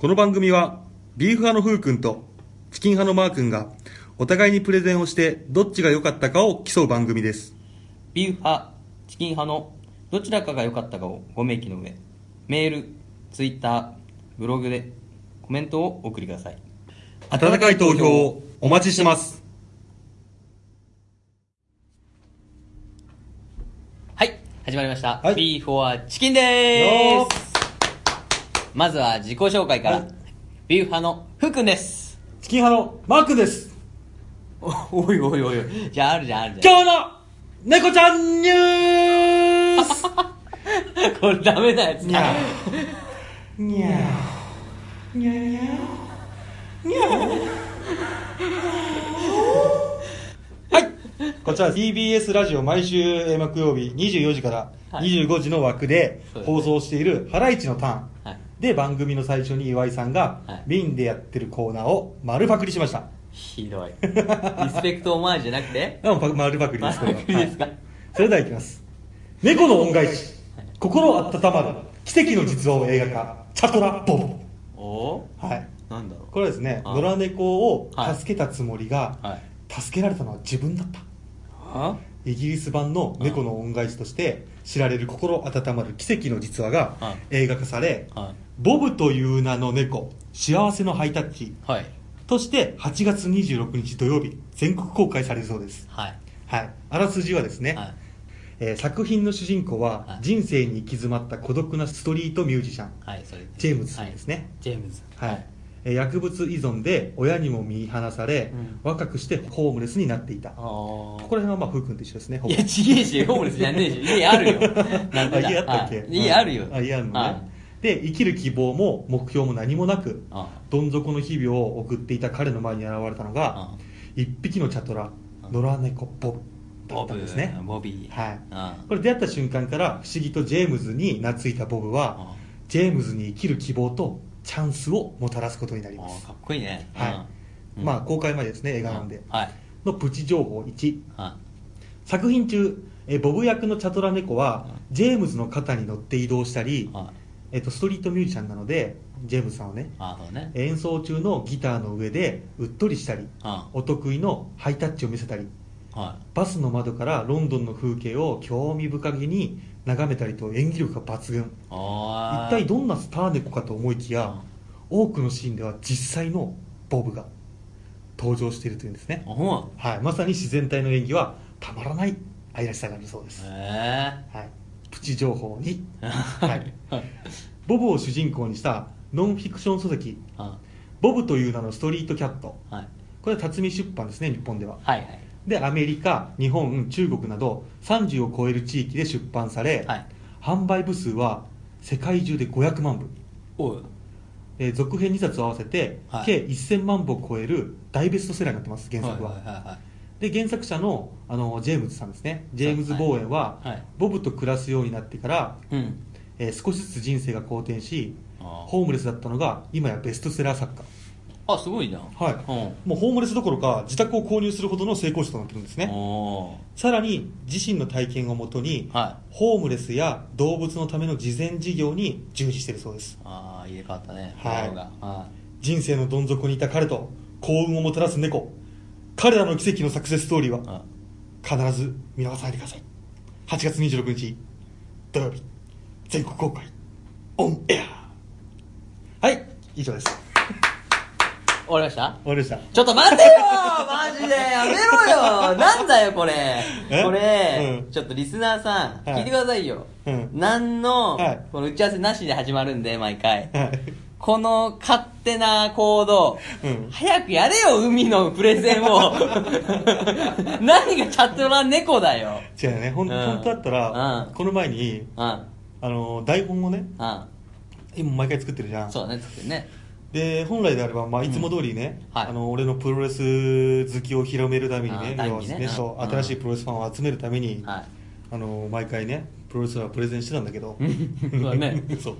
この番組はビーフ派のふうくんとチキン派のマーくんがお互いにプレゼンをしてどっちが良かったかを競う番組です。ビーフ派、チキン派のどちらかが良かったかをご明記の上、メール、ツイッター、ブログでコメントをお送りください。温かい投票をお待ちしてます。はい、始まりました。はい。ビーフはチキンでよーすまずは自己紹介から、はい。ビーフ派のふうくんです。チキン派のマーくんです。おおいおいおいおい、じゃああるじゃんあるじゃん。今日の猫ちゃんニュース。これダメなやつだ。にゃー。にゃー。にゃー。にゃー。はい。こちら TBS ラジオ毎週木曜日24時からはい。25時の枠で放送している「ハライチのターン」はいで番組の最初に岩井さんがはい。メインでやってるコーナーを丸パクリしました。ひどい。リスペクトオマージュじゃなくて？あ パ丸パクリですこれは丸パクリですか？はい。それではいきます。猫の恩返し。心温まる奇跡の実話を映画化。チャトラボブおおはい。なんだろう。これはですねあ野良猫をはい。助けたつもりが、はい。助けられたのは自分だった。あイギリス版の猫の恩返しとして知られる心温まる奇跡の実話がはい。映画化されはボブという名の猫幸せのハイタッチ。い。はい。として8月26日土曜日全国公開されるそうです。はい。はい。あらすじはですね、はい。えー作品の主人公ははい。人生に行き詰まった孤独なストリートミュージシャンはい、それでジェームズさんですね。はい。ジェームズ。はい、えー薬物依存で親にも見放され、うん。若くしてホームレスになっていた。あこあ。こら辺はまあふうくんと一緒ですねいや、ちげえし、ホームレスじゃねえし、家あるよ。なんでだあ家あったっけ？はい。家あるよ。あ家あるのね、はいで生きる希望も目標も何もなくあどん底の日々を送っていた彼の前に現れたのがあ一匹のチャトラあ野良猫ボブだったんですね。ボビー。はい。あこれ出会った瞬間から不思議とジェームズに懐いたボブはあジェームズに生きる希望とチャンスをもたらすことになります。あかっこいいね。はい。うん。まあ公開前ですね映画なんではい。のプチ情報1は作品中えボブ役のチャトラ猫はジェームズの肩に乗って移動したりい。、はい。えっと、ストリートミュージシャンなのでジェームズさんはねあそうね。演奏中のギターの上でうっとりしたりあお得意のハイタッチを見せたりはバスの窓からロンドンの風景を興味深げに眺めたりと演技力が抜群。い。あ一体どんなスター猫かと思いきや多くのシーンでは実際のボブが登場しているというんですね。あ、ほんはい、まさに自然体の演技はたまらない愛らしさがあるそうです、へはい、プチ情報に、え。はい、ボブを主人公にしたノンフィクション書籍あ「ボブという名のストリートキャットはい。」これは辰巳出版ですね日本でははいはい。でアメリカ日本中国など30を超える地域で出版され、はい。販売部数は世界中で500万部おう。えー続編2冊を合わせて、はい計1000万部を超える大ベストセラーになってます原作は,、はいはいはいで原作者のあのジェームズさんですね。ジェームズ・ボーエンは、はい。はいボブと暮らすようになってから、うん。えー少しずつ人生が好転しホームレスだったのが今やベストセラー作家。あ、すごいじゃん。はい、うん。もうホームレスどころか自宅を購入するほどの成功者となってるんですね。さらに自身の体験をもとに、はい。ホームレスや動物のための慈善事業に従事しているそうです。ああ、入れ替わったね。はい。人生のどん底にいた彼と幸運をもたらす猫彼らの奇跡のサクセスストーリーは必ず見逃さないでください。8月26日土曜日全国公開オンエア。はい以上です。終終わりました？わりました。ちょっと待てよ！マジで！やめろよ！なんだよこれ！え？これ、うん。ちょっとリスナーさん、はい。聞いてくださいよ。うん。何の、はい。この打ち合わせなしで始まるんで、毎回。はいこの勝手な行動、うん。早くやれよ、海のプレゼンを。何がチャットラ猫だよ。違うね。ほん、うん。本当だったら、うん。この前にうん。あの台本をねうん。今毎回作ってるじゃん。そうだね、作ってるね。で本来であれば、まあ、いつも通りね、はい。あの俺のプロレス好きを広めるためにあね。要はねねそううん新しいプロレスファンを集めるために、はい。あの毎回ねプロレスラープレゼンしてたんだけど。そうだね。そう。うん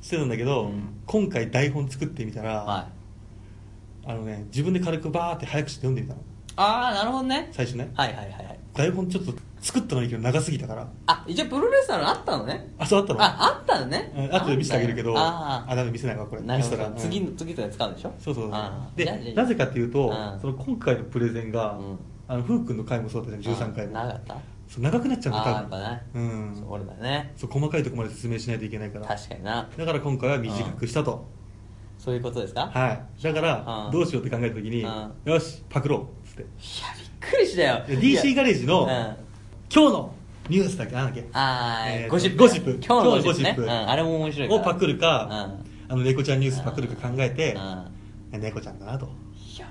してたんだけど、うん。今回台本作ってみたら、はあのね自分で軽くバーって早口で読んでみたの。い。ああなるほどね。最初ね。はいはいはいはい。台本ちょっと作ったのに長すぎたから。あ一応プロレスラーのあったのね。あそうあったの？ああったのね。うん後で見せてあげるけどああなんで見せないわこれ。見せたらうん。次の次とかで使うんでしょ？そうそうでなぜかっていうとうん。その今回のプレゼンがうん。あのふうくんの回もそうだったじゃん。13回も。長かった？そう長くなっちゃうんだああや多分。っぱね。うん。そう俺だね。そう細かいところまで説明しないといけないから。確かになだから今回は短くしたと。そういうことですか？はい。だからうん。どうしようって考えた時にうん。よしパクろうっつって。いやびっくりしたよ。で DC ガレージのうん。今日のニュースだっけ？なんだっけ？あーえーとゴシップゴシップ。今日のゴシップね。今日のゴシップ。うん。あれも面白いから。をパクるかうん。あの猫ちゃんニュースパクるか考えてうん。猫ちゃんだなと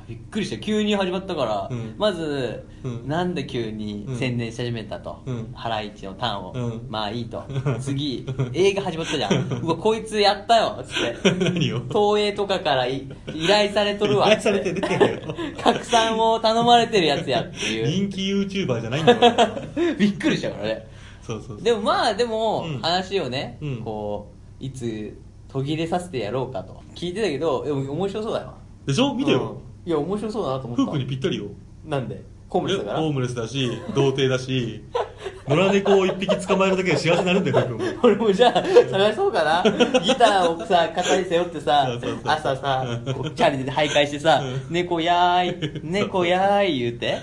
びっくりした。急に始まったから、うん。まず、うん。なんで急にうん。宣伝し始めたと、うん。ハライチのターンを、うん。まあいいと。次 映画始まったじゃん。うわこいつやったよ。つって。何を？東映とかからい依頼されとるわ。依頼されて出てるよ。拡散を頼まれてるやつやっていう。人気 YouTuber じゃないんだよ。びっくりしたからね。そうそうそう。でもまあでも、うん。話をね、うん。こういつ途切れさせてやろうかと。聞いてたけどでも面白そうだよ。でしょ？見てよ。うんいや面白そうだなと思った。フークにぴったりよ。なんで？ホームレスだから？えホームレスだし童貞だし野良猫を一匹捕まえるだけで幸せになるんだよ フークも。俺もじゃあ探そうかな。ギターをさ肩に背負ってさ朝さこうチャリで徘徊してさうん「猫やーい猫やーい」言うて？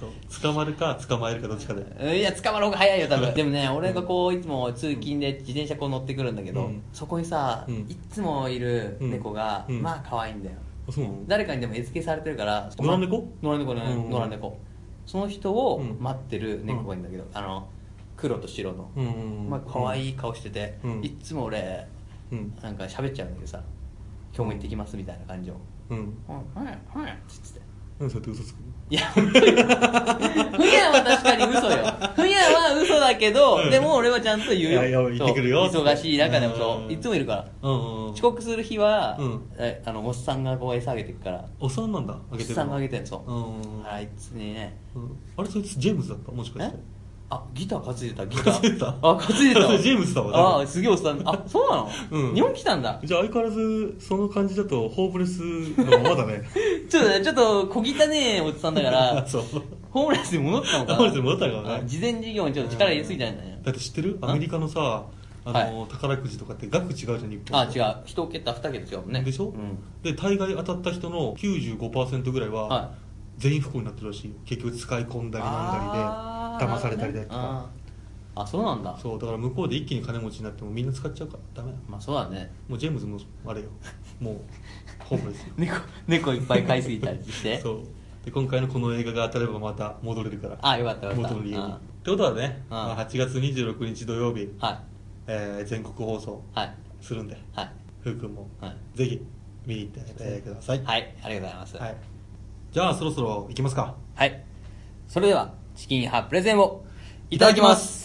そう。捕まるか捕まえるかどっちかで。うんいや捕まる方が早いよ多分。でもね俺がこういつも通勤で自転車こう乗ってくるんだけど、うん。そこにさ、うん。いつもいる猫が、うん。まあ可愛いんだよ。あそうなの？誰かにでも餌付けされてるから野良猫？野良猫ね。うん。野良猫。その人をうん。待ってる猫がいるんだけど、あの黒と白の、うんうんうん。まあ可愛い顔してて、うん。いっつも俺うん。なんか喋っちゃうんだけどさ今日も行ってきますみたいな感じを。うん「はいはいはい」っつって。なんでそうやって嘘つくの？いや本当に。ふにゃは確かに嘘よだけど、うん。でも俺はちゃんと言うよ。いやいや言ってくるよ。そう忙しい中でもそう。うん。いつもいるから。うんうんうん。遅刻する日は、うん。えあのおっさんがこう餌あげてくから。おっさんなんだ。あげてるおっさんがあげてんそう、うんあいつにね。うん。あれそいつジェームズだった？もしかして。え？あギター担いでたギター。担いでた？あ担いでた。そ れジェームズだわ多分。あすげえおっさん。あそうなの、うん。日本来たんだ。じゃあ相変わらずその感じだとホームレスのままだね。ちょっとねちょっと小汚ねえおっさんだから。そうホームレスに戻ったのかな？ホームレスに戻ったのかなあ事前事業にちょっと力入れすぎたんだよだって知ってる？アメリカのさあの、宝くじとかって額違うじゃん日本。あ違う。一桁二桁違うもんね。でしょ、うん。で大概当たった人の95%ぐらいは、は全員不幸になってるらしいよ。結局使い込んだりなんだりで騙されたりだとか、あーあそうなんだ。そうだから向こうで一気に金持ちになってもみんな使っちゃうからダメまあそうだね。もうジェームズもあれよ。もうホームレスよ。猫猫いっぱい飼いすぎたりして。そうで今回のこの映画が当たればまた戻れるから。あよかったよかった。元の家に。うん。ってことはね、うん。まあ、8月26日土曜日、はい。えー全国放送はい。するんではい。ふうくんもはい。ぜひ見に行ってください、はい。ありがとうございます。はい。じゃあそろそろ行きますか。はい。それではチキン派プレゼンをいただきます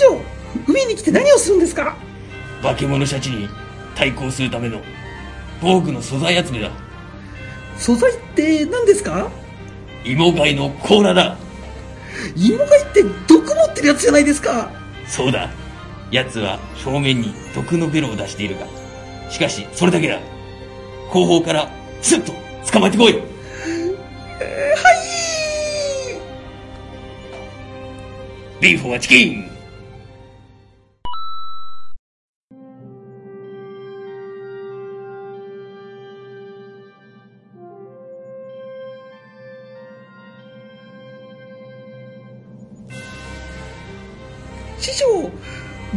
師匠海に来て何をするんですか。化け物シャチに対抗するための防具の素材集めだ。素材って何ですか。芋貝の甲羅だ。芋貝って毒持ってるやつじゃないですか。そうだ。奴は正面に毒のベロを出しているが。しかしそれだけだ。後方からスッと捕まえてこい。ビーフォはチキン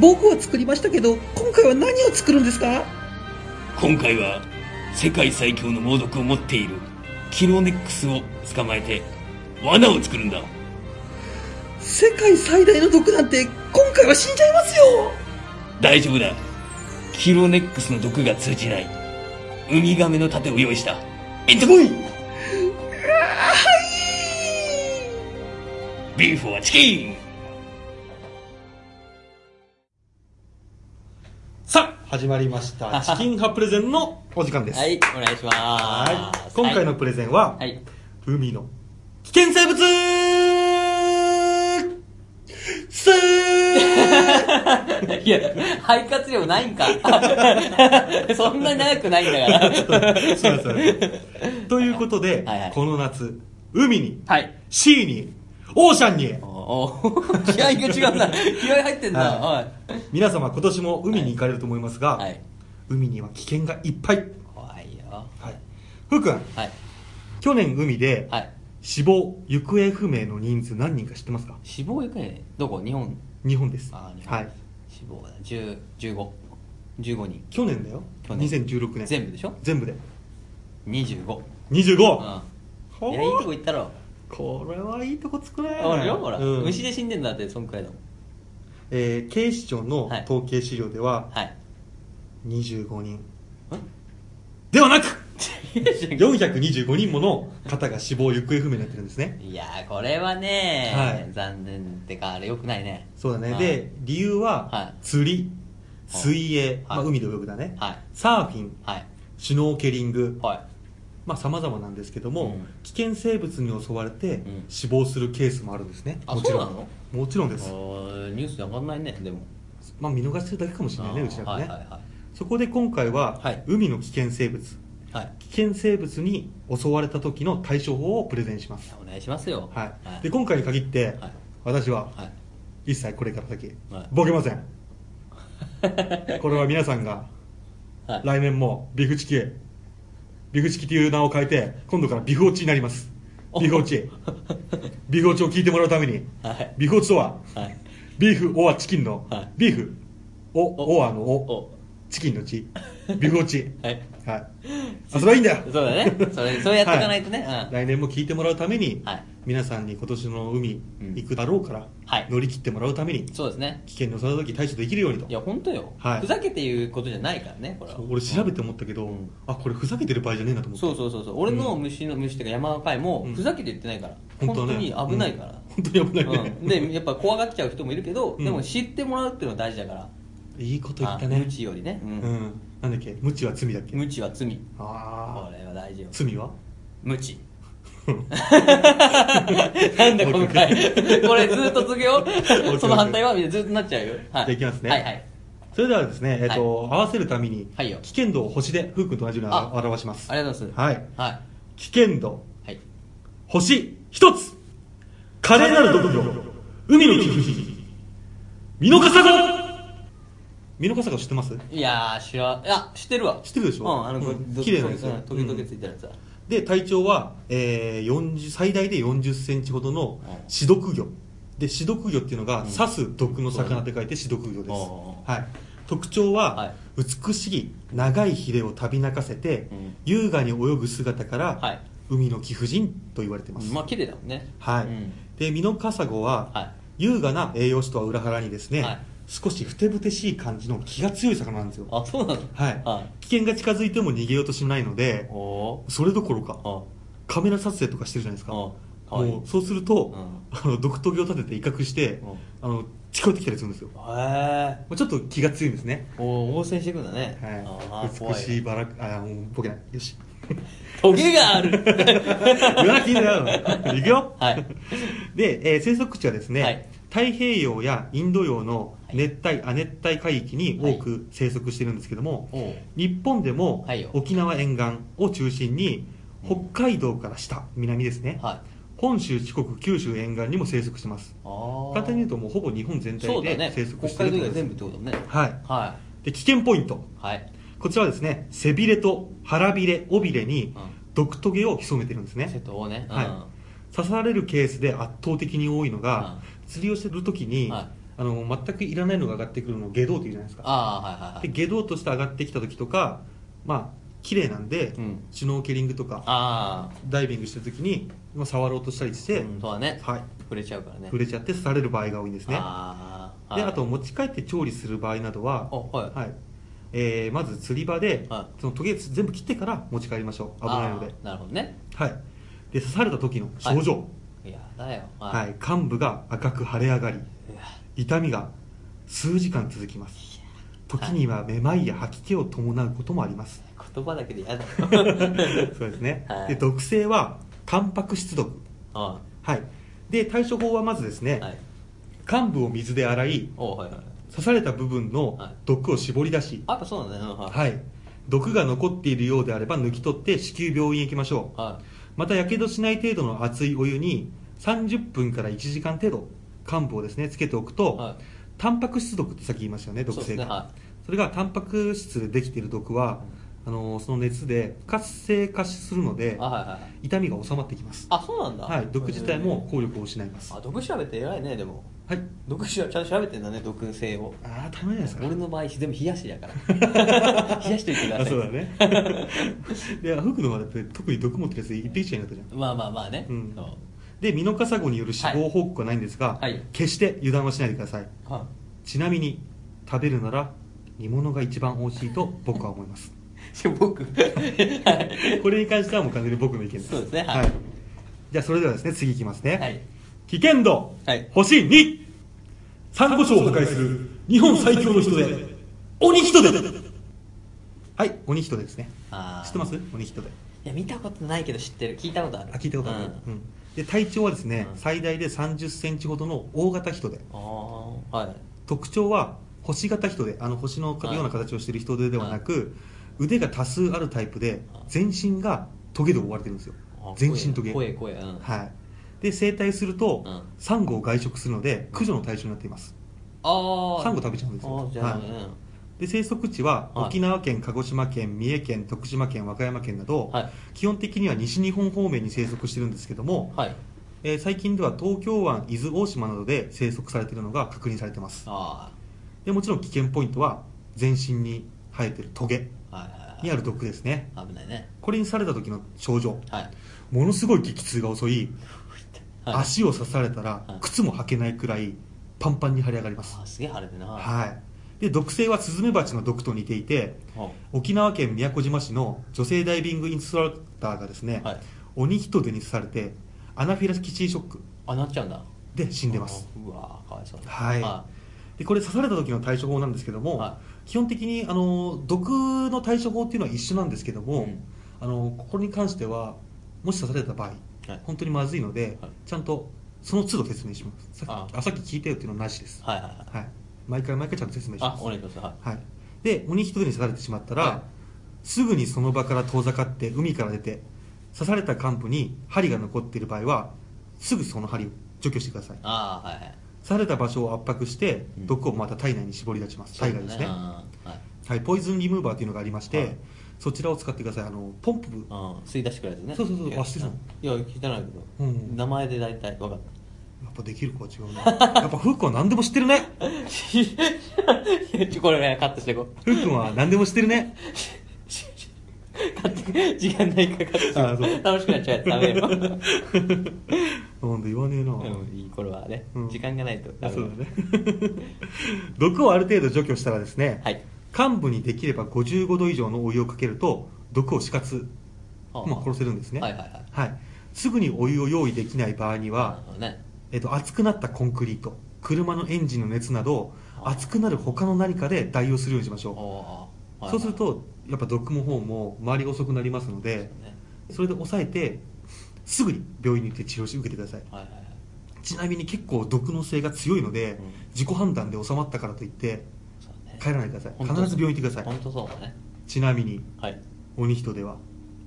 僕は作りましたけど今回は何を作るんですか？今回は世界最強の猛毒を持っているキロネックスを捕まえて罠を作るんだ。世界最大の毒なんて今回は死んじゃいますよ！大丈夫だ。キロネックスの毒が通じない。ウミガメの盾を用意した。行ってこい！ビーフォはチキン始まりました。チキン派プレゼンのお時間です。はいお願いします。はい。今回のプレゼンは、はい。海の危険生物。ス ーいや、肺活量ないんか。そんなに長くないんだから。そうですよね。ということで、はいはい。この夏、海に、はい。シーに、オーシャンに、気合が違うな。気合入ってんな。ははい。皆様今年も海に行かれると思いますが、はい。海には危険がいっぱい。怖いよ。はい。ふうくん、はい。去年海ではい。死亡、行方不明の人数何人か知ってますか？死亡行方どこ？日本？日本です。あー日本はい。死亡だ。10、15。15人。去年だよ。去年2016年。全部でしょ？全部で。25。うん。25! ほいや、いいとこ行ったろ。これはいいとこつくねほらよ、ほら。うん。虫で死んでんだって、そんくらいの。えー警視庁のはい。統計資料でははい。25人、ではなく 425人もの方が死亡行方不明になってるんですね。いやー、これはね、はい。残念ってか、あれよくないね。そうだね、はい。で理由は、はい。釣り水泳、まあ、はい。海で泳ぐだね、はい。サーフィン。はい。シュノーケリング。はい。まあ様々なんですけども、うん。危険生物に襲われてん。死亡するケースもあるんですね、あもちろん。もちろんです、ニュースで上がんないね、でも。まあ、見逃してるだけかもしれないねうちらがね、はいはいはい。そこで今回は、はい。海の危険生物。はい。危険生物に襲われた時の対処法をプレゼンします、お願いしますよ。はい。で今回に限って、はい。私ははい。一切これから先、はい。ボケません。これは皆さんがはい。来年もビフチキへビフチキという名を変えて今度からビフオチになりますビフオチビフオチを聞いてもらうためにはい。ビフオチとははい。ビーフオアチキンの、はいビーフおオアのおお。チキンのチ ビフオチはい。はいあそれはいいんだよそうだね。それ、そうやっていかないとね。はうん。来年も聞いてもらうために、はい皆さんに今年の海うん。行くだろうから、はい。乗り切ってもらうためにそうですね。危険に襲われた時対処できるようにと。いや、本当よ。はい。ふざけて言うことじゃないからね、これは。そう。俺調べて思ったけど、うん。あこれふざけてる場合じゃねえなと思って。そうそうそうそう。俺の虫の虫っていうか山の会もうん。ふざけて言ってないから。本当に危ないから。うん。本当に危ないね、うん、でやっぱ怖がっちゃう人もいるけど、うん。でも知ってもらうっていうのが大事だから。いいこと言ったね。あ無知よりね、ううん。ん、なんだっけ？無知は罪だっけ？無知は罪。こああれは大事よ。罪は？無知 なんだ今回。これずっと続けよう。その反対はずっとなっちゃうよ、はい、じゃあいきますね。はいはい。それではですね、えっと合わせるために、はいよ。危険度を星でふうくんと同じようにあ表します。ありがとうございます。はい。はい。危険度。はい。星一つ。華麗なる毒魚海の貴婦人ミノカサゴミノカサゴ知ってます？いやー知らいや知ってるわ。知ってるでしょ？うんあの、綺麗なやつ。うん時々ついてるやつだ、で体長は、えー、40最大で4 0センチほどのうん死毒魚。で死毒魚っていうのが、うん。刺す毒の魚って書いて死毒魚です、おはい、特徴は、はい。美しい長いヒレを旅泣かせて、うん。優雅に泳ぐ姿から、はい。海の貴婦人と言われてます、まあ綺麗だもんね。はい。うん。でミノカサゴは、はい。優雅な栄養士とは裏腹にですね、はい少しふてぶてしい感じの気が強い魚なんですよ。あそうなの？はい、は危険が近づいても逃げようとしないのでおおそれどころかあ。カメラ撮影とかしてるじゃないですか。もうそうすると、うん。あの毒トゲを立てて威嚇して、うん。あの近寄ってきたりするんですよ。へえまあちょっと気が強いんですね、お応戦していくんだね、はい、美しいバラあもうボケない。よし。トゲがある。言わなくていいんだよ。いくよ。はい。で、えー生息地はですね、はい。太平洋やインド洋の熱帯、亜熱帯海域に多く生息しているんですけども、おう。日本でも沖縄沿岸を中心に北海道から下南ですね、はい。本州四国九州沿岸にも生息してます。簡単に言うともうほぼ日本全体で生息し北海道以外ていると全部ってことだね。はい。はで危険ポイント。いはい。こちらはですね背びれと腹びれ尾びれにうん。毒トゲを潜めてるんですね、瀬戸をね、うん。はい。刺されるケースで圧倒的に多いのが、釣りをしてる時に、はいあの全くいらないのが上がってくるのを下道というじゃないですか。ああはいはいはい。で下道として上がってきた時とかまあ綺麗なんで、うん。シュノーケリングとかあダイビングしてる時に、まあ、触ろうとしたりしあ、て、うん、そうだね、はい、触れちゃうからね。触れちゃって刺される場合が多いんですね。ああであと持ち帰って調理する場合などは、おはい。はい。えーまず釣り場で、はそのトゲ全部切ってから持ち帰りましょう。危ないので。なるほどね。はい。で刺された時の症状、い。やだよ。はい。幹部が赤く腫れ上がり痛みが数時間続きます。時にはめまいや吐き気を伴うこともあります。言葉だけで嫌だよ。そうですね、はい。で毒性はタンパク質毒ははい。で対処法はまずですね、いはい。患部を水で洗いおはいはい。刺された部分のはい。毒を絞り出し、あやっぱそうなんだね。うんはい。はい、毒が残っているようであれば抜き取って至急病院へ行きましょう。はい。またやけどしない程度の熱いお湯に30分から1時間程度患部をですねつけておくと、はい。タンパク質毒ってさっき言いましたよね毒性が。そねはそれがタンパク質でできている毒は、あのその熱で不活性化するのであはいはいはい。痛みが収まってきます。あそうなんだ。はい毒自体も効力を失います。あ毒調べて偉いねでも。はい。毒しちゃんと調べてんだね毒性を。ああたまにないですか。俺の場合全部冷やしやから。冷やしといてください。あそうだね。で福野はだって特に毒持ってるやつ一匹しかいなかったじゃん。まあまあまあね。うん。そうでミノカサゴによる死亡報告はないんですが、はい。決して油断はしないでください。はちなみに食べるなら煮物が一番美味しいと僕は思います。僕。はい。これに関してはもう完全に僕の意見です。そうですね。はい。じゃあそれではですね次いきますね、はい。危険度、はい。星2サンゴ礁を破壊する日本最強の人で鬼人で。はい鬼人ですね。知ってます？鬼人で。いや見たことないけど知ってる。聞いたことある。あ聞いたことある、うん。うんで体長はですね、うん。最大で3 0ンチほどの大型人で。はい。特徴は星型人であの星のような形をしている人手ではなく、腕が多数あるタイプで全身がトゲで覆われてるんですよ。あ全身トゲ。声声うん。はい。で生体すると、うん。サンゴを外食するので駆除の対象になっています。ああサンゴ食べちゃうんですよ。あーじゃあ、はい。うんで生息地ははい。沖縄県、鹿児島県、三重県、徳島県、和歌山県など、はい。基本的には西日本方面に生息してるんですけども、はい。えー最近では東京湾、伊豆大島などで生息されているのが確認されています。あでもちろん危険ポイントは全身に生えてるトゲあはいはいはい。にある毒ですね。危ないね。これにされた時の症状。はい。ものすごい激痛が襲い、はい。足を刺されたらはい。靴も履けないくらいパンパンに腫れ上がります。あすげえ腫れてるな。はいで毒性はスズメバチの毒と似ていては沖縄県宮古島市の女性ダイビングインストラクターがですね、はい。鬼人手に刺されてアナフィラキシーショック。あなっちゃうんだ。で死んでます。あうわかわいそう。だはい。はでこれ刺された時の対処法なんですけども、は基本的にあの毒の対処法っていうのは一緒なんですけども、うん。あのここに関してはもし刺された場合、はい。本当にまずいので、はい。ちゃんとその都度説明します。さっあきあさっき聞いたよっていうのはなしです、はいはいはい。はい、毎回毎回ちゃんと説明しあます。お願いします。ははい、で鬼人手に刺されてしまったら、はい。すぐにその場から遠ざかって海から出て刺された患部に針が残っている場合はすぐその針を除去してください。ああはいはい。刺された場所を圧迫してうん。毒をまた体内に絞り出します。体外ですね。あーはい。はい、ポイズンリムーバーというのがありまして、はい。そちらを使ってください。あのポンプうん。吸い出してくれるやつね。そうそうそう。あ知っていや聞いてないけど、うん。名前で大体分かっやっぱできる子は違うな。やっぱフックは何でも知ってるね。これねカットしていこう。フックは何でも知ってるね。カット時間ないからカットしてあそう。う楽しくなっちゃうダメよ なんで言わねえな、うんいいこれはね、うん。時間がないとダメそうだね。毒をある程度除去したらですね、はい。患部にできれば55度以上のお湯をかけると毒を死活、はあまあ、殺せるんですね、はいはいはい。はい。すぐにお湯を用意できない場合には、ねえっと、熱くなったコンクリート。車のエンジンの熱などあ。熱くなる他の何かで代用するようにしましょおうそうするとやっぱ毒の方も回りが遅くなりますのでね。それで抑えてすぐに病院に行って治療し受けてください。はいはいはい。ちなみに結構毒の性が強いので、うん。自己判断で収まったからといってね。帰らないでください。必ず病院行ってください。本当そうだね。ちなみにはい。鬼人では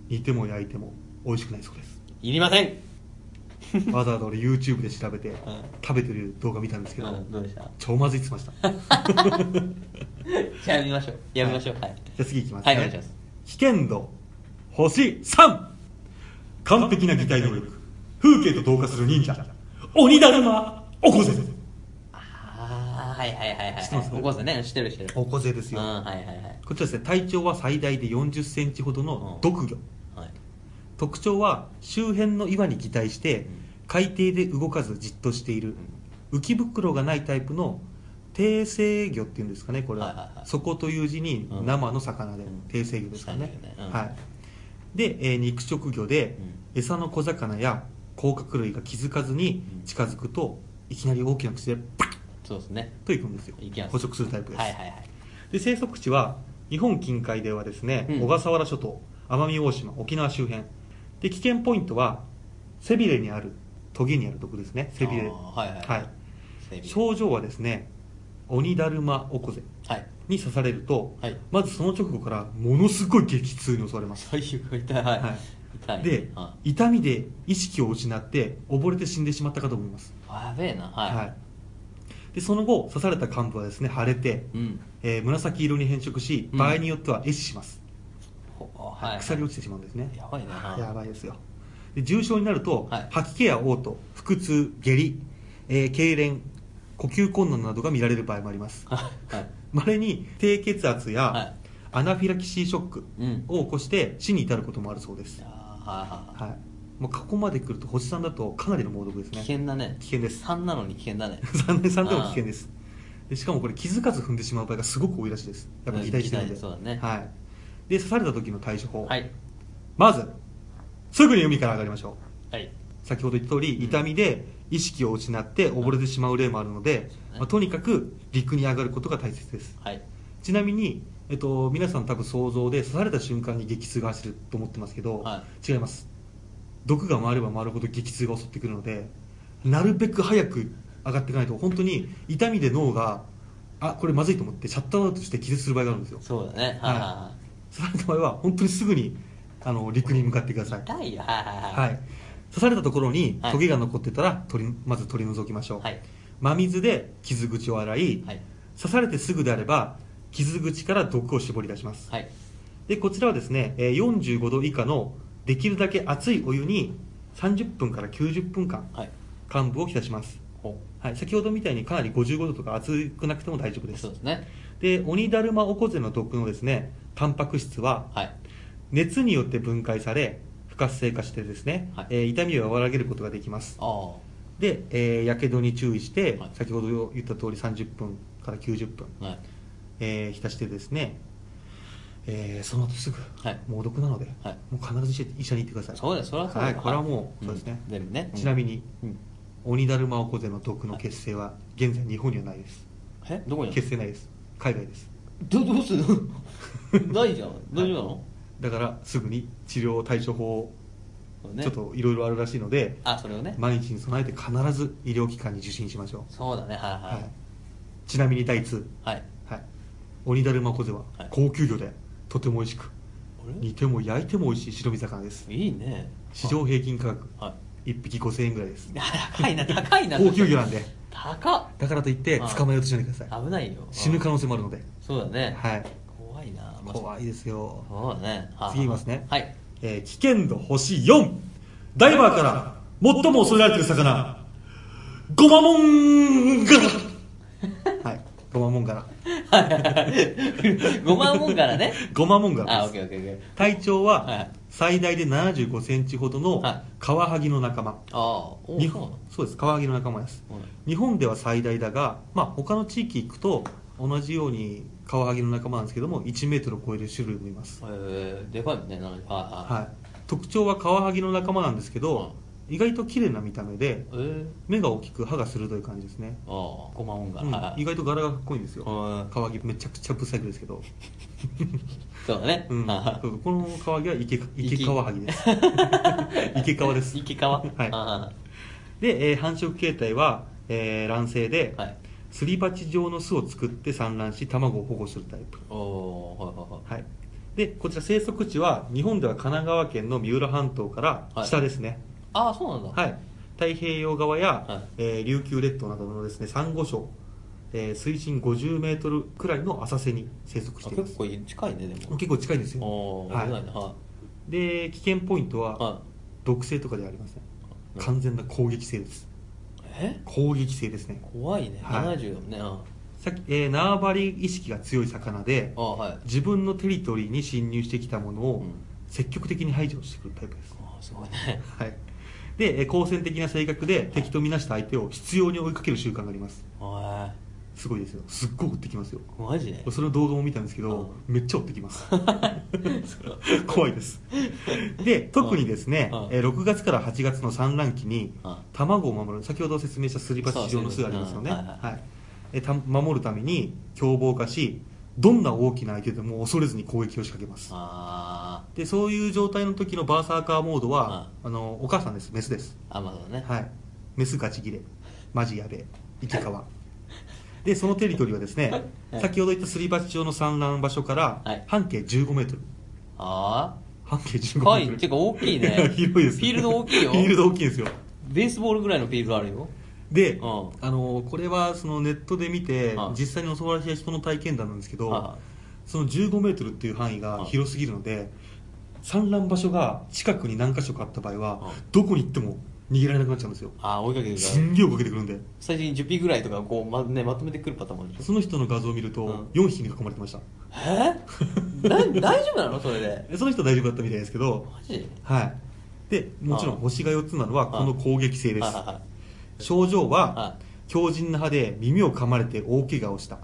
煮ても焼いても美味しくないそうです。いりません わざわざ俺 YouTube で調べてん。食べてる動画見たんですけど、うんどうでした？超まずいってました。じゃあやめましょう。やめましょう。はい。じゃあ次いきますね、はいお願いします。危険度星3完璧な擬態能力。風景と同化する忍者。鬼だるま。おこぜ。ああはいはいはいはい知ってます？おこせね。知ってる知ってる。おこぜですよ、うんはいはいはい。こちらですね体長は最大で4 0ンチほどの毒魚、はい特徴は周辺の岩に擬態して海底で動かずじっとしている。浮き袋がないタイプの低生魚っていうんですかねこれは,、はいはいはい。底という字にうん。生の魚で、うん。低生魚ですかね。はい。で、えー肉食魚で、う餌の小魚や甲殻類が気づかずに近づくといきなり大きな口でパッ！そうですね。といくんですよ。捕食するタイプです、はいはいはい。で生息地は日本近海ではですね、うん。小笠原諸島奄美大島沖縄周辺で危険ポイントは背びれにあるトゲにある毒ですね。背びれ。はいはいはい。症状はですね鬼だるまおこぜはい。に刺されると、はい。まずその直後からものすごい激痛に襲われます。痛いはい、はい。では痛みで意識を失って溺れて死んでしまったかと思います、いやべえな。はい、はい。でその後刺された幹部はですね腫れて、うん。えー紫色に変色しうん。場合によっては壊死します、ほはい。腐り落ちてしまうんですね。やばいね。はいやばいですよ。で重症になると、はい。吐き気や嘔吐腹痛下痢、えー痙攣呼吸困難などが見られる場合もあります。はい。まれに低血圧や、はい。アナフィラキシーショックうん。を起こして死に至ることもあるそうです。いや、ーはいはいはい、もうここまで来ると星さんだとかなりの猛毒ですね。危険だね。危険です。3なのに危険だね。3年3でも危険です。でしかもこれ気づかず踏んでしまう場合がすごく多いらしいです。やっぱ擬態してるんで、うんそうだね。はい、で刺された時の対処法、はい。まずすぐに海から上がりましょう。はい。先ほど言った通り痛みで意識を失って溺れてしまう例もあるので、まあとにかく陸に上がることが大切です。はい。ちなみに、えっと、皆さん多分想像で刺された瞬間に激痛が走ると思ってますけど、は違います。毒が回れば回るほど激痛が襲ってくるのでなるべく早く上がっていかないと本当に痛みで脳があこれまずいと思ってシャットアウトして気絶する場合があるんですよ。そうだね。はいは刺された場合は本当にすぐにあの陸に向かってください。いはい痛いよはい。はいはいはい、刺されたところにはい。トゲが残ってたら取りまず取り除きましょう、はい。真水で傷口を洗い、はい。刺されてすぐであれば傷口から毒を絞り出します、はい。でこちらはですねえー45度以下のできるだけ熱いお湯に30分から90分間はい。患部を浸します、ほはい、先ほどみたいにかなり55度とか熱くなくても大丈夫です。そうですねで鬼だるまおこぜの毒のですねタンパク質ははい。熱によって分解され不活性化してですね、はい。えー痛みを和らげることができます。あで、えー、やけどに注意して、はい。先ほど言った通り30分から90分、あはい。えー浸してですね、えーその後すぐ、はい。猛毒なので、はい。もう必ず医者に行ってください。そうですそれはそうだはい、これはもう、そうですね。ん。全部ね。ちなみに、うん。鬼だるまおこぜの毒の血清は現在日本にはないです。えどこにある血清ないです海外です。どどうする？の ないじゃん。大丈夫なの？だからすぐに治療対処法、ね。ちょっといろいろあるらしいのであそれをね。毎日に備えて必ず医療機関に受診しましょう。そうだね。はいははい。い、ちなみに第2はい。はい、鬼だるまこぜははい。高級魚でとても美味しく煮ても焼いても美味しい白身魚です。いいね。市場平均価格はい。1匹5000円ぐらいです。高いな高いな。高級魚なんで高っ。だからといってはい捕まえようとしないでください。危ないよ。死ぬ可能性もあるので。そうだね。はい。怖いなまあ怖いですよ。そうだね。は次いきますね。はい。えー危険度星4ダイバーから最も恐れられている魚。ゴマモンガラはいゴマモンガラ5万問からね。ゴマモンガあオッケーオッケーオッケー。体長ははい。最大で7 5センチほどのはい。カワハギの仲間、ああお日本そうです。カワハギの仲間です、はい日本では最大だが、まあ、他の地域行くと同じようにカワハギの仲間なんですけども1メートルを超える種類もいます、えー、でかいもんねなんか。はいはい、特徴はカワハギの仲間なんですけど、意外と綺麗な見た目でえー、目が大きく歯が鋭い感じですね、ああ。5万問かうん意外と柄がかっこいいんですよ。はいカワハギめちゃくちゃブサイクですけど、そうだね、うん、はそうこのカワハギは池池カワハギです。池川です。い池川はい。あで、えー繁殖形態は、えー卵性で、あはい。すり鉢状の巣を作って産卵し卵を保護するタイプ、はいはいはい。はい、でこちら生息地は日本では神奈川県の三浦半島から北ですね、ああそうなんだ。はい。太平洋側や、はい。えー琉球列島などのですねサンゴ礁、えー水深50メートルくらいの浅瀬に生息しています。あ結構近いねでも。結構近いんですよ。はい。危ないで危険ポイントは、毒性とかではありません。うん。完全な攻撃性です。いえ？攻撃性ですね。怖いね、はい。70だもんねあさっき、えー縄張り意識が強い魚であはい。自分のテリトリーに侵入してきたものをうん。積極的に排除してくるタイプです、あすごいね。はい、で、えー好戦的な性格で敵とみなした相手を執拗に追いかける習慣があります。おすごいですよ。すっごい追ってきますよ。いマジで？その動画も見たんですけど、めっちゃ追ってきます。怖いです。で特にですね、うんえー6月から8月の産卵期にうん卵を守る先ほど説明したすり鉢状の巣がありますよね、はい。はい。えーた守るために凶暴化しどんな大きな相手でも恐れずに攻撃を仕掛けます。あでそういう状態の時のバーサーカーモードは、あのお母さんです。メスです。ああまあね。はい。メスガチギレマジやべえ。池川でそのテリトリーはですね、はい。先ほど言ったすり鉢町の産卵場所からはい。半径15メートル。あ半径15あ。はい。メートル。てか大きいね。広いですフィールド大きいよ。フィールド大きいんですよ。ベースボールぐらいのフィールドあるよ。で、うん。あのこれはそのネットで見て、うん。実際に襲われた人の体験談なんですけど、はその15メートルっていう範囲が広すぎるので、産卵場所が近くに何箇所かあった場合は、うん。どこに行っても逃げられなくなっちゃうんですよ。ああ、追いかけてくすんげえ追いかけてくるんで。最初に10匹ぐらいとかこうま,、ね、まとめてくるパターンもあるその人の画像を見るうん。と4匹に囲まれてました、え？な 大丈夫なのそれで？その人は大丈夫だったみたいですけど。マジ？はい。でもちろんうん。星が4つなのはこの攻撃性です症状はは強靭な歯で耳を噛まれて大怪我をした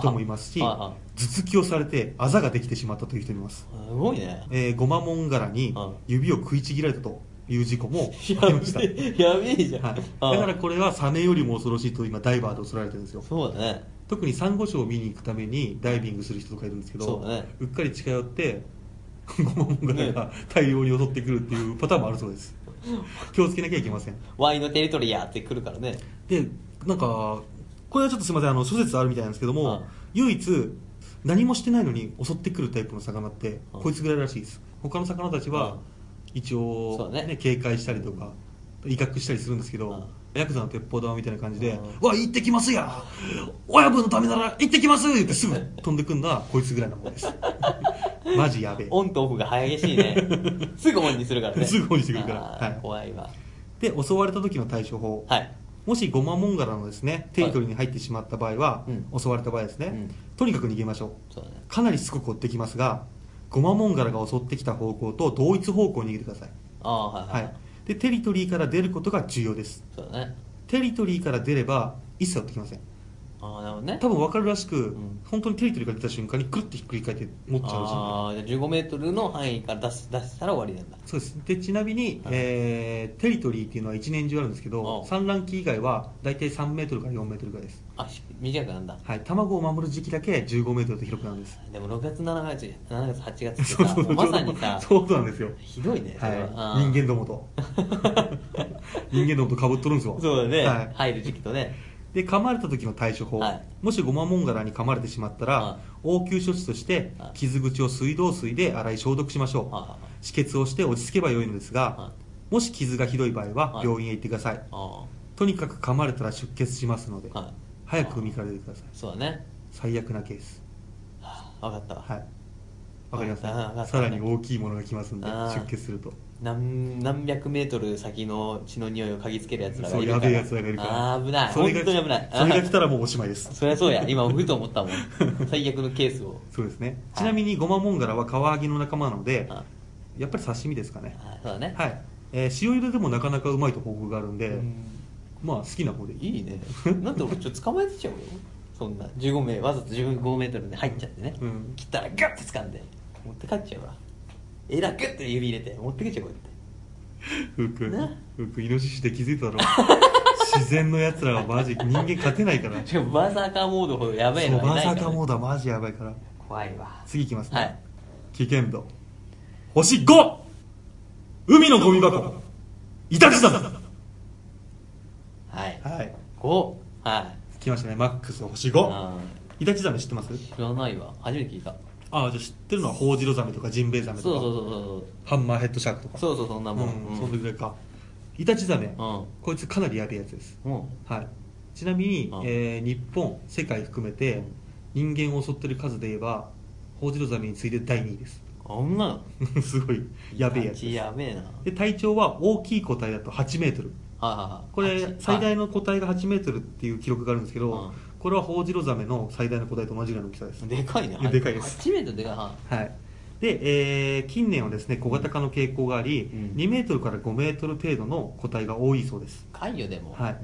人もいますし頭突きをされてあざができてしまったという人もいます、いすごいね。えー、ゴマモンガラにうん指を食いちぎられたという事故もやありました、やべえじゃん、はい、だからこれはサメよりも恐ろしいと今ダイバーで恐れられてるんですよ。そうだね。特にサンゴ礁を見に行くためにダイビングする人とかいるんですけどそうっかり近寄ってゴマモンガラが大量に襲ってくるっていうパターンもあるそうです 気をつけなきゃいけません。ワイのテリトリーやってくるからね。でなんかこれはちょっとすみませんあの諸説あるみたいなんですけども、うん唯一何もしてないのに襲ってくるタイプの魚って、うんこいつぐらいらしいです。他の魚たちは、うん一応、そうだね。警戒したりとか威嚇したりするんですけど、うんヤクザの鉄砲玉みたいな感じでうん「わ行ってきますや親分のためなら行ってきます!」言ってすぐ飛んでくんのはこいつぐらいのもんです。マジやべえ。オンとオフが激しいね。すぐオンにするからね。すぐオンにしてくるから。はい。怖いわ。で襲われた時の対処法、はい。もしゴマモンガラのですねテリトリーに入ってしまった場合は、うん。襲われた場合ですね、うん。とにかく逃げましょう。そうだね。かなりしつこく追ってきますがゴマモンガラが襲ってきた方向と同一方向に逃げてください、ああはいはい、はい、でテリトリーから出ることが重要です。そうだね。テリトリーから出れば一切追ってきません。ああなるほどね。多分分かるらしく、ん。本当にテリトリーから出た瞬間にくるってひっくり返って持っちゃうしああじゃあ15メートルの範囲から出す出したら終わりなんだ。そうです。でちなみに、えーテリトリーっていうのは一年中あるんですけどうん産卵期以外は大体3メートルから4メートルぐらいですあし短くなんだはい、卵を守る時期だけ15メートルと広くなるんです。でも6月7月7月8月ってそうそうさもうまさにさそうなんですよ。ひどいねそれは。はい、人間どもと。人間どもとかぶっとるんですよ。そうだね、はい、入る時期とね。で噛まれた時の対処法、はい。もしゴマモンガラに噛まれてしまったら、は応急処置としてはい。傷口を水道水で洗い消毒しましょう、止血をして落ち着けばよいのですが、はもし傷がひどい場合ははい。病院へ行ってください、あとにかく噛まれたら出血しますので、あはい早く海から出てください。そうだね。最悪なケース。分かった。わ、はい。わかりますあわかった。さらに大きいものが来ますんであー。出血すると。何何百メートル先の血の匂いを嗅ぎつけるやつらがそういるから。やべえやつらがいるから。あー危ない。それが本当に危ない。それが来たらもうおしまいです。そりゃそうや。今ふと思ったもん。最悪のケースを。そうですね。はいちなみにゴマモンガラはカワハギの仲間なのであやっぱり刺身ですかね。あそうだね。はい、えー塩茹ででもなかなかうまいと報告があるんで、うんまあ好きな方でいいいいね。なんで俺ちょっと捕まえてちゃうよ。そんな15名わざと15メートルに入っちゃってね、うん。切ったらガッて掴んで持って帰っちゃうわ。えらグッて指入れて持ってけちゃうこうやって。ふうく。な。ふうくイノシシで気づいただろ。自然のやつらはマジ人間勝てないから。バーサーカーモードほどやばいそうバーサーカーモードはマジやばいから。怖いわ。次いきますね、はい。危険度。星 5! 海のゴミ箱。イタチザメはいはい。5は来ましたね。マックス星い5あイタチザメ知ってます？ー知らないわ。初めて聞いた。ああじゃあ知ってるのはホウジロザメとかジンベエザメとか。そうそうそうハンマーヘッドシャークとか。そうそうそうそんなもん。うん、そのぐらいか。イタチザメ、うん。こいつかなりやべえやつです。うん。はい、ちなみに、うん。えー日本世界含めて人間を襲ってる数で言えばホウジロザメに次いで第2位です。こんなの すごいやべえやつやべえな。で体長は大きい個体だと8メートルはいはいはい。これ八最大の個体が8メートルっていう記録があるんですけど、うん。これはホウジロザメの最大の個体と同じぐらいの大きさです。でかいねでかいです。8メートルでかい。ははい。で、えー近年はですね小型化の傾向があり、うん。2メートルから5メートル程度の個体が多いそうです。いかいよでも。はい。うん。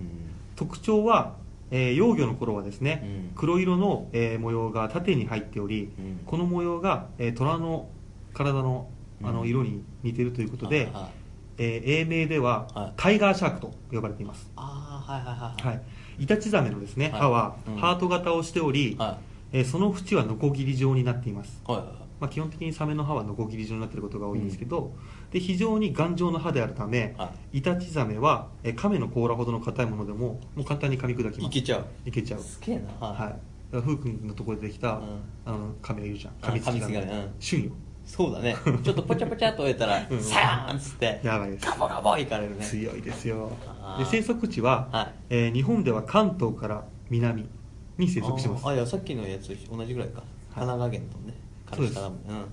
特徴は、えー幼魚の頃はですね、うん。黒色の、えー模様が縦に入っており、うん。この模様が、えー虎の体のあのうん。色に似ているということで、はいはいえー英名では、はい。タイガーシャークと呼ばれています、ああはいはいはいはい、イタチザメのですね、はい。歯はうん。ハート型をしており、はえーその縁はノコギリ状になっています。いはいはい。まあ、基本的にサメの歯はノコギリ状になっていることが多いんですけど、で非常に頑丈な歯であるため、はイタチザメはえ亀の甲羅ほどの硬いものでももう簡単に噛み砕きます。いけちゃう。いけちゃう。すげえな。はい、だからふうくんのところでできた、うん。あの亀がいるじゃん。あ噛みつき亀。亀うん。旬よそうだね。ちょっとポチャポチャっと終えたらうん。サヤーンっつってやばいです。ガボガボいかれるね。強いですよ。あー。で生息地は、はい。えー日本では関東から南に生息してます。あーあいやさっきのやつ同じぐらいか。神奈川県とねそうです。からも。うん。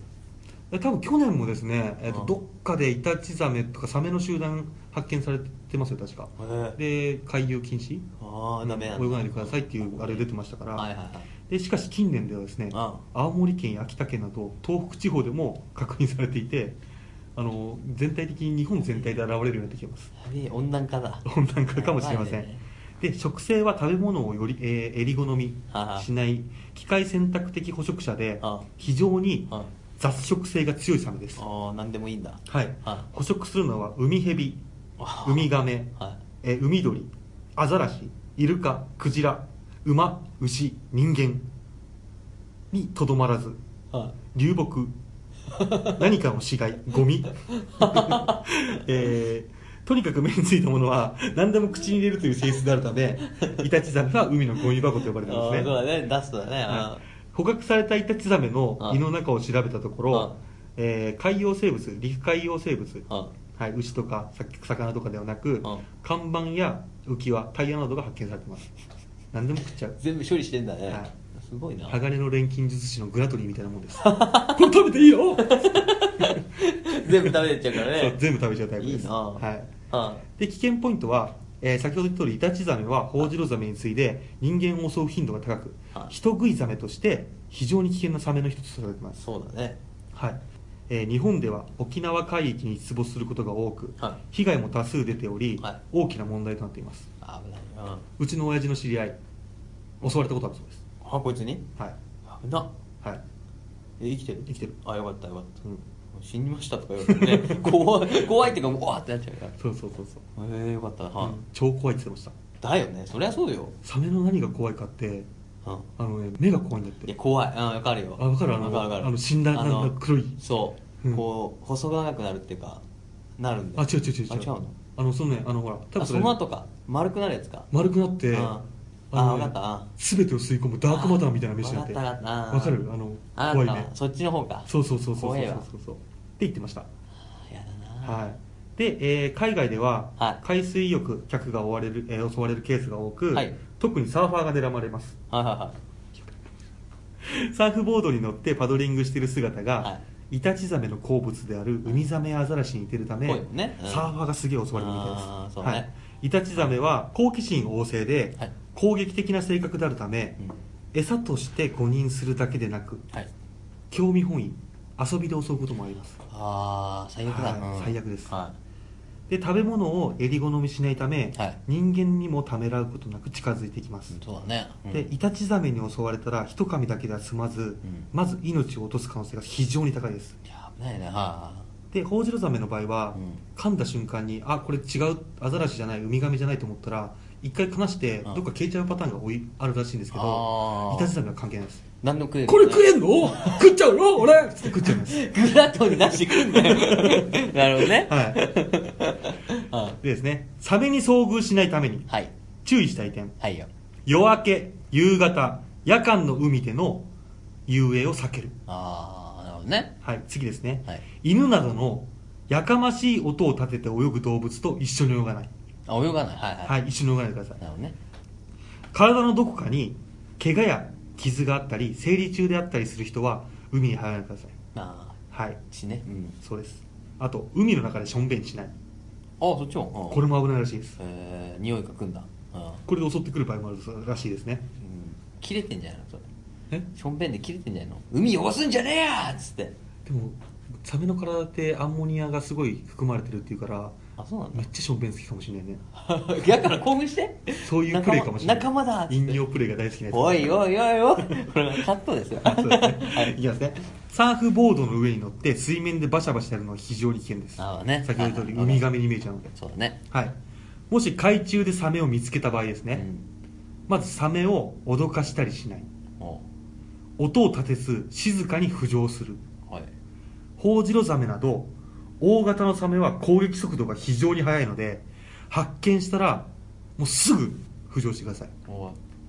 で多分去年もですね、えーとうん。どっかでイタチザメとかサメの集団発見されてますよ確か。へで海遊禁止ああダメなんだ。泳がないでくださいっていうあれ出てましたから、はいはいはいでしかし近年ではですねあ青森県や秋田県など東北地方でも確認されていてあの全体的に日本全体で現れるようになってきてます。温暖化だ。温暖化かもしれません、ね。で食性は食べ物をより、えー襟好みしない機械選択的捕食者であ非常にあ雑食性が強いサメです。ああ何でもいいんだ。はい。は捕食するのはウミヘビあ。ウミガメ、はえー海鳥アザラシイルカクジラ馬牛人間にとどまらず流木 何かの死骸ゴミ、えーとにかく目についたものは何でも口に入れるという性質であるため イタチザメは海のゴミ箱と呼ばれいてますね。そうだね。ダストだね。はい。捕獲されたイタチザメの胃の中を調べたところ、えー海洋生物陸海洋生物、あはい、牛とかさ魚とかではなく、ん看板や浮き輪タイヤなどが発見されてます何でも食っちゃう。全部処理してんだね。はい。すごいな。鋼の錬金術師のグラトリーみたいなもんです。これ食べていいよ。全部食べてっちゃうからね。全部食べちゃうタイプです。いいな。はい、はで危険ポイントは、えー先ほど言った通りイタチザメはホウジロザメに次いで人間を襲う頻度が高く、はい人食いザメとして非常に危険なサメの一つとされています。そうだね。はい、えー日本では沖縄海域に出没することが多く、はい。被害も多数出ており、はい。大きな問題となっています。危ない。うん。うちの親父の知り合い襲われたことあるそうです。あこいつに？はい。危なはい。え生きてる？生きてる。あよかったよかった。うん。死にましたとか言われてね。怖い怖いっていうかもうわーってなっちゃうから。そうそうそうそう、ええよかった。な、はい。うん超怖いって言ってました。だよね。そりゃそうよ、サメの何が怖いかってうん、あのね目が怖いんだって。いや怖い。うん分かるよ。あ分かる？あの分かる分かる。あの死んだあの黒い。そう、うん。こう細長くなるっていうかなるんだよ。あ違う違う違うあ違うの？あのそのねあのほら多あその後か。丸くなるやつか。丸くなってうんああのね分かった。あ全てを吸い込むダークマターみたいな飯になって。分かった分かる？あのあ怖いね。そっちの方か。そうそうそうそうそうそう。そうそうって言ってました。あやだな。はい。で、えー海外でははい。海水浴客が追われる、えー襲われるケースが多く、はい特にサーファーが狙われます。はいはいはいサーフボードに乗ってパドリングしている姿が、はイタチザメの好物であるウミザメやアザラシに似てるため、ね。うん。サーファーがすげえ襲われるみたいです。ね。はい、イタチザメは好奇心旺盛で、はい。攻撃的な性格であるため、うん。餌として誤認するだけでなくはい。興味本位遊びで襲うこともあります。ああ最悪だ、はい。うん。最悪です。はで食べ物を襟好みしないため、はい。人間にもためらうことなく近づいてきます。い、そうだね、うん。でイタチザメに襲われたら一噛みだけでは済まず、ん。まず命を落とす可能性が非常に高いです。いや危ないねはでホウジロザメの場合は、うん。噛んだ瞬間にあこれ違うアザラシじゃないウミガメじゃないと思ったら一回離してうん。どっか消えちゃうパターンが多いあるらしいんですけあどー。イタチザメは関係ないです。い何でも食えるこれ食えんの？食っちゃうよ俺？つって食っちゃいます。グラトンに出してくんだよ。なるほどね。はい。はでですねサメに遭遇しないためにいはい。注意したい点。はいよ。夜明け夕方夜間の海での遊泳を避ける。ああなるほどね。はい次ですね、はい。犬などのやかましい音を立てて泳ぐ動物と一緒に泳がない。あ泳がない。はいはい、はい一緒に泳がないでください。なるほどね。体のどこかに怪我や傷があったり生理中であったりする人は海に入らないでください。あはい。あ血ね。うん。そうです。あと海の中でしょんべんしない。あそっちも。これも危ないらしいです。えー、匂いがくんだ。うん、うん、これで襲ってくる場合もあるらしいですね。切れてんじゃないの？それ。え？しょんべんで切れてんじゃないの？海汚すんじゃねえやっつって。でもサメの体ってアンモニアがすごい含まれてるっていうからあそうなんだ。めっちゃしょんべん好きかもしれないね。だから興奮して？そういうプレイかもしれない。仲間だ飲料プレイが大好きなやつ。おいおいおいおい。これはカットですよ。そうですね。い。きますねサーフボードの上に乗って水面でバシャバシャやるのは非常に危険です。ああね。先ほど言った通りはいウミガメに見えちゃうので。そうだね。はい。もし海中でサメを見つけた場合ですね、うん。まずサメを脅かしたりしない。音を立てず静かに浮上する。ホウジロザメなど大型のサメは攻撃速度が非常に速いので発見したらもうすぐ浮上してください。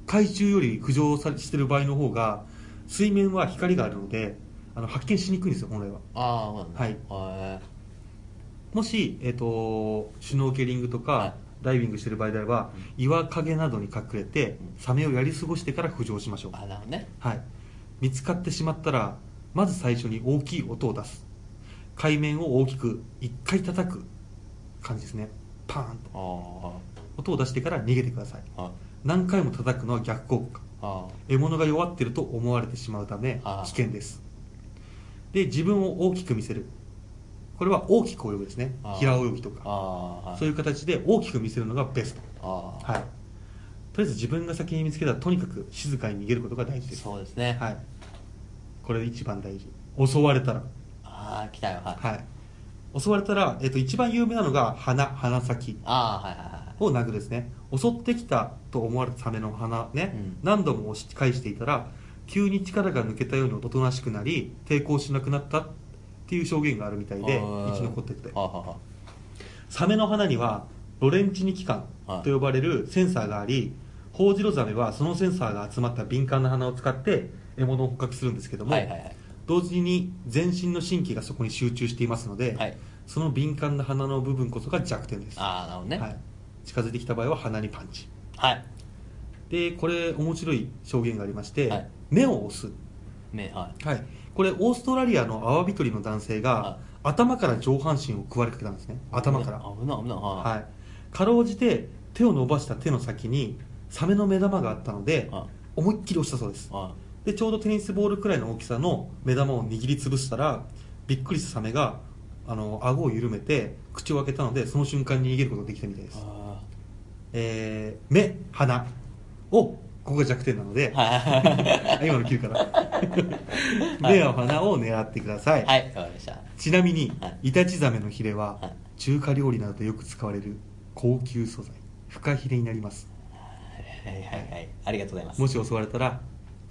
海中より浮上さしてる場合の方が水面は光があるのであの発見しにくいんですよ本来は。ああはい。はもし、えっとシュノーケリングとか、はい。ダイビングしてる場合であれば、岩陰などに隠れてサメをやり過ごしてから浮上しましょう。い、あなるほどね。はい、見つかってしまったらまず最初に大きい音を出す海面を大きく1回叩く感じですね。パーンと。あ音を出してから逃げてください。何回も叩くのは逆効果。あ獲物が弱ってると思われてしまうため危険です。で自分を大きく見せる。これは大きく泳ぐですね。平泳ぎとあかそういう形で大きく見せるのがベスト。はい。とりあえず自分が先に見つけたらとにかく静かに逃げることが大事です。そうですね。はい。これ一番大事。襲われたらああ来たよはい。はい。襲われたら、えっと、一番有名なのが鼻鼻先ああはいはいはい。を殴るですね。襲ってきたと思われたサメの鼻ね、うん。何度も押し返していたら急に力が抜けたようにおとなしくなり抵抗しなくなったっていう証言があるみたいで生き残ってて。サメの鼻にはロレンチニ器官と呼ばれるセンサーがありホウジロザメはそのセンサーが集まった敏感な鼻を使って獲物を捕獲するんですけども、はいはいはい同時に全身の神経がそこに集中していますので、はい。その敏感な鼻の部分こそが弱点です、ああなるほどね。はい、近づいてきた場合は鼻にパンチ。はい。でこれ面白い証言がありまして、はい。目を押す、目はい。はい、これオーストラリアのアワビ取りの男性が、はい。頭から上半身を食われかけたんですね。頭から。危ない危ないはい。はい、かろうじて手を伸ばした手の先にサメの目玉があったので、はい。思いっきり押したそうです。はでちょうどテニスボールくらいの大きさの目玉を握りつぶしたらびっくりしたサメがあの顎を緩めて口を開けたのでその瞬間に逃げることができたみたいです、あえー目鼻をここが弱点なので、は 今の切るから。目や鼻を狙ってください、いはいわかりました。ちなみに、はい。イタチザメのヒレは、はい。中華料理などでよく使われる高級素材。フカヒレになります。はいはいはい。ありがとうございます。もし襲われたら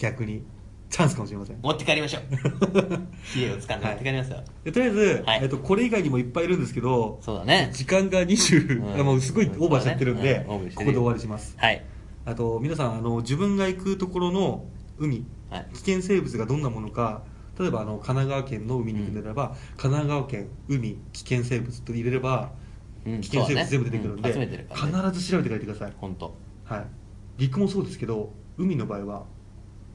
逆に。チャンスかもしれません。持って帰りましょう。家を掴んで持って帰りますよ。でとりあえず、はい。えっと、これ以外にもいっぱいいるんですけどそうだね。時間が20、うん。もうすごいオーバーしちゃってるんで、うん。ここで終わりします。はい。あと皆さんあの自分が行くところの海はい。危険生物がどんなものか例えばあの神奈川県の海に行くんであれば、神奈川県海危険生物と入れれば、うん。危険生物全部出てくるんで、ね。うん必ず調べて帰ってください、本当はい、陸もそうですけど海の場合は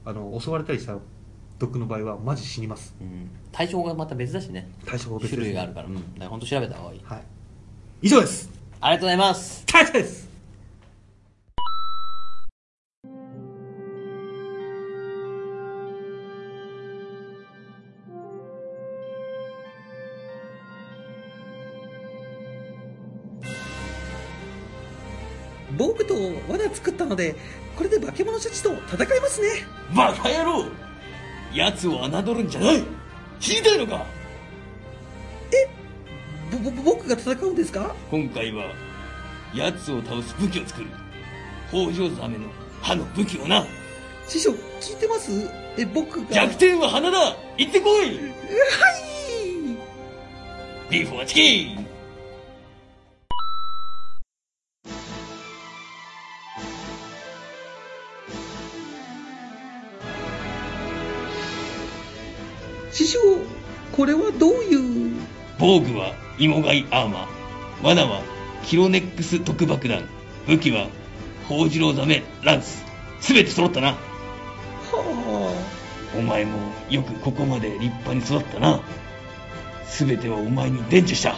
あの襲われたりした毒の場合はマジ死にます。うん。対象がまた別だしね。対象が別です種類があるから。うん。だから本当調べた方がいい。はい。以上です。ありがとうございます。感謝です罠作ったのでこれで化け物たちと戦いますね。バカ野郎！奴を侮るんじゃない！知りたいのか？ぼぼ僕が戦うんですか？今回は奴を倒す武器を作る。北条ザメの歯の武器をな。師匠聞いてます？え僕が。弱点は鼻だ！行ってこい！はい！ビーフはチキン防具は芋貝アーマー。罠はキロネックス特爆弾。武器はホジロザメランス。全て揃ったな。はお前もよくここまで立派に育ったな。全てはお前に伝授した。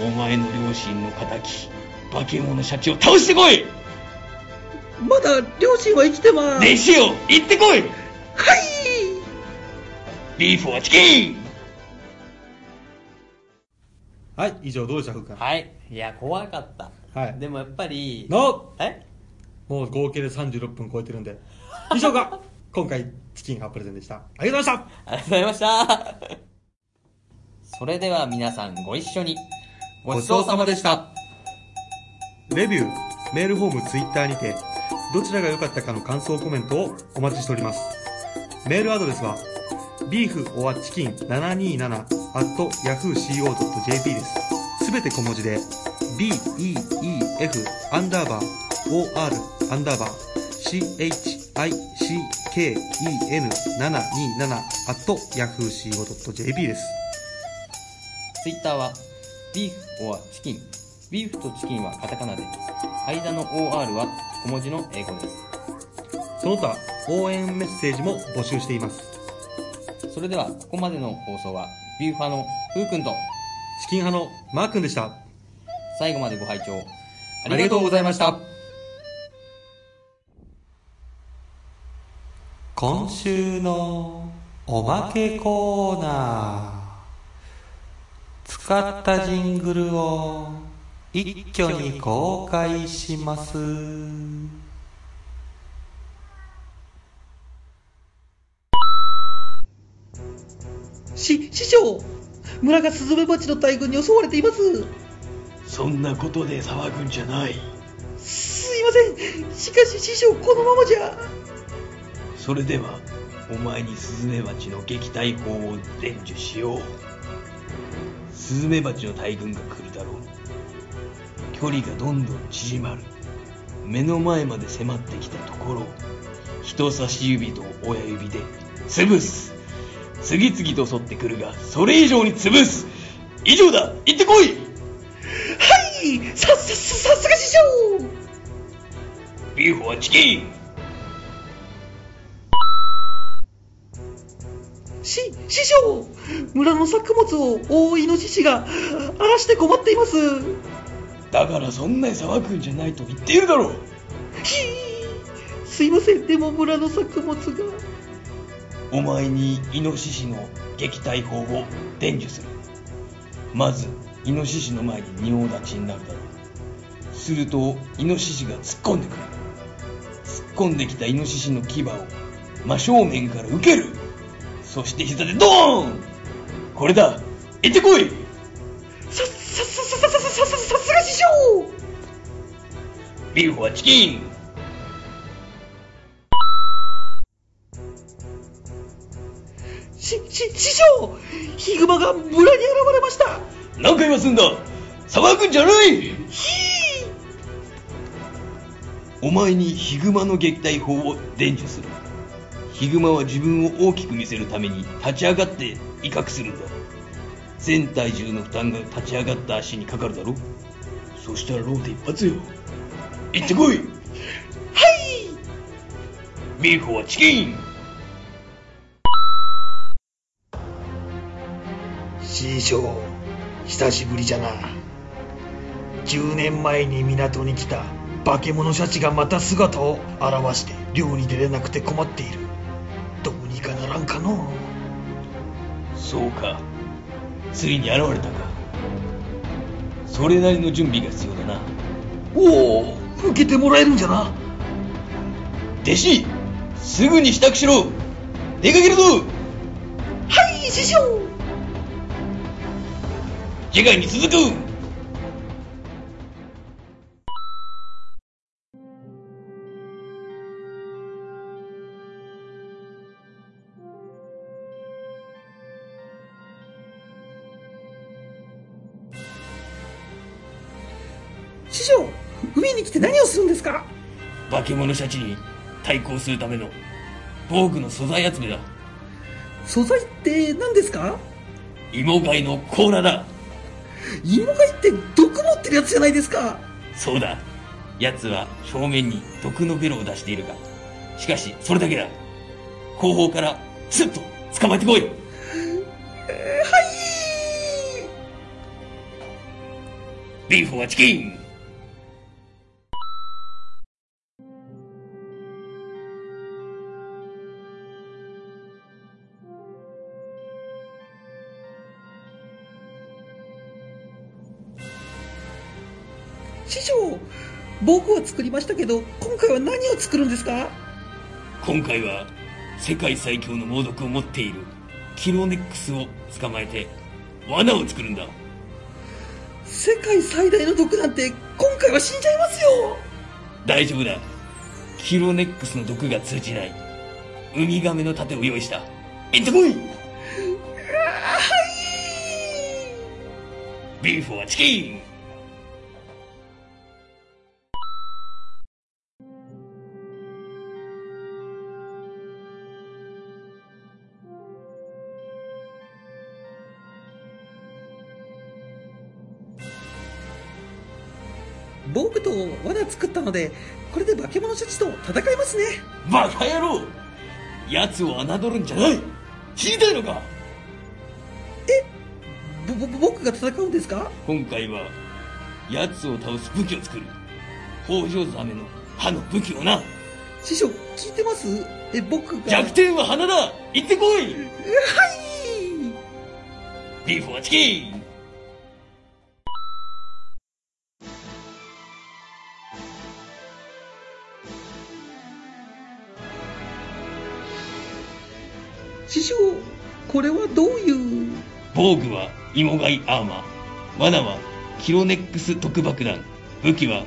お前の両親の敵化け物シャチを倒してこい。あまだ両親は生きてます。弟子よ行ってこい。はい。ビーフはチキンはい以上どうでしたふうかはい。いや怖かった。はい。でもやっぱりのえ？もう合計で36分超えてるんで。以上が 今回チキンハプレゼンでした。ありがとうございました。ありがとうございました。それでは皆さんご一緒に。ごちそうさまでした。レビュー、メールフォーム、ツイッターにて、どちらが良かったかの感想コメントをお待ちしております。メールアドレスは、ビーフオアチキン727 at yahooco.jp です。すべて小文字で beef アンダーバー or アンダーバー chicken727 at yahooco.jp です。ツイッターは、ビーフ or チキン。ビーフとチキンはカタカナで、間の OR は小文字の英語です。その他、応援メッセージも募集しています。それでは、ここまでの放送は、ビューファのふうくんと、チキン派のマー君でした。最後までご拝聴ありがとうございました。今週のおまけコーナー。使ったジングルを一挙に公開します。し、師匠村がスズメバチの大群に襲われています。そんなことで騒ぐんじゃないすいません。しかし師匠、このままじゃ。それではお前にスズメバチの撃退法を伝授しようスズメバチの大群が来るだろう距離がどんどん縮まる目の前まで迫ってきたところを人差し指と親指で潰す次々と襲ってくるがそれ以上に潰す以上だ行ってこいはいさ、さ、ささすが師匠ビーフはチキンし、師匠村の作物を大イノシシが荒らして困っています。だからそんなに騒ぐんじゃないと言っているだろうひすいません。でも村の作物が。お前にイノシシの撃退法を伝授する。まずイノシシの前に仁王立ちになるだろう。するとイノシシが突っ込んでくる。突っ込んできたイノシシの牙を真正面から受ける。そして膝でドーン。これだ。行ってこい。さ、さ、さ、さ、さ、さ、さ、さ、さすが師匠。ビーフはチキンヒグマが村に現れました。何回もすんだ。騒ぐんじゃない。ひー。お前にヒグマの撃退法を伝授する。ヒグマは自分を大きく見せるために立ち上がって威嚇するんだ。全体重の負担が立ち上がった足にかかるだろ。そしたらローテ一発よ。行ってこい。はい。ビーフはチキン師匠久しぶりじゃな。10年前に港に来た化け物シャチがまた姿を現して漁に出れなくて困っている。どうにかならんかの。そうか。ついに現れたか。それなりの準備が必要だな。おお受けてもらえるんじゃな。弟子すぐに支度しろ。出かけるぞ。はい師匠次回に続く。師匠海に来て何をするんですか？化け物シャチに対抗するための防具の素材集めだ。素材って何ですか？芋貝の甲羅だ芋貝って毒持ってるやつじゃないですか。そうだ。奴は正面に毒のベロを出しているが。しかしそれだけだ。後方からスッと捕まえてこい。えーはい。ビーフはチキン僕は作りましたけど今回は何を作るんですか？今回は世界最強の猛毒を持っているキロネックスを捕まえて罠を作るんだ。世界最大の毒なんて今回は死んじゃいますよ！大丈夫だ。キロネックスの毒が通じない。ウミガメの盾を用意した。行ってこい！ビーフはチキン！作ったのでこれで化け物シャチと戦いますね。バカ野郎奴を侮るんじゃない。聞いたいのかぼぼ僕が戦うんですか？今回は奴を倒す武器を作る。北条ザメの歯の武器をな。師匠聞いてます？え僕が。弱点は鼻だ。行ってこい。はい。ビーフはチキン芋貝アーマー。罠はキロネックス特爆弾。武器は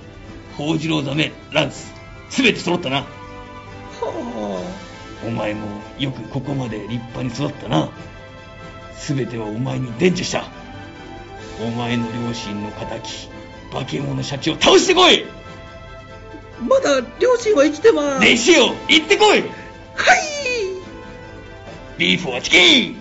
ホウジロウザメランス。全て揃ったな。はお前もよくここまで立派に育ったな。全てはお前に伝授した。お前の両親の仇化け物シャチを倒してこい。あまだ両親は生きてます。弟子よ行ってこい。はい。ビーフはチキン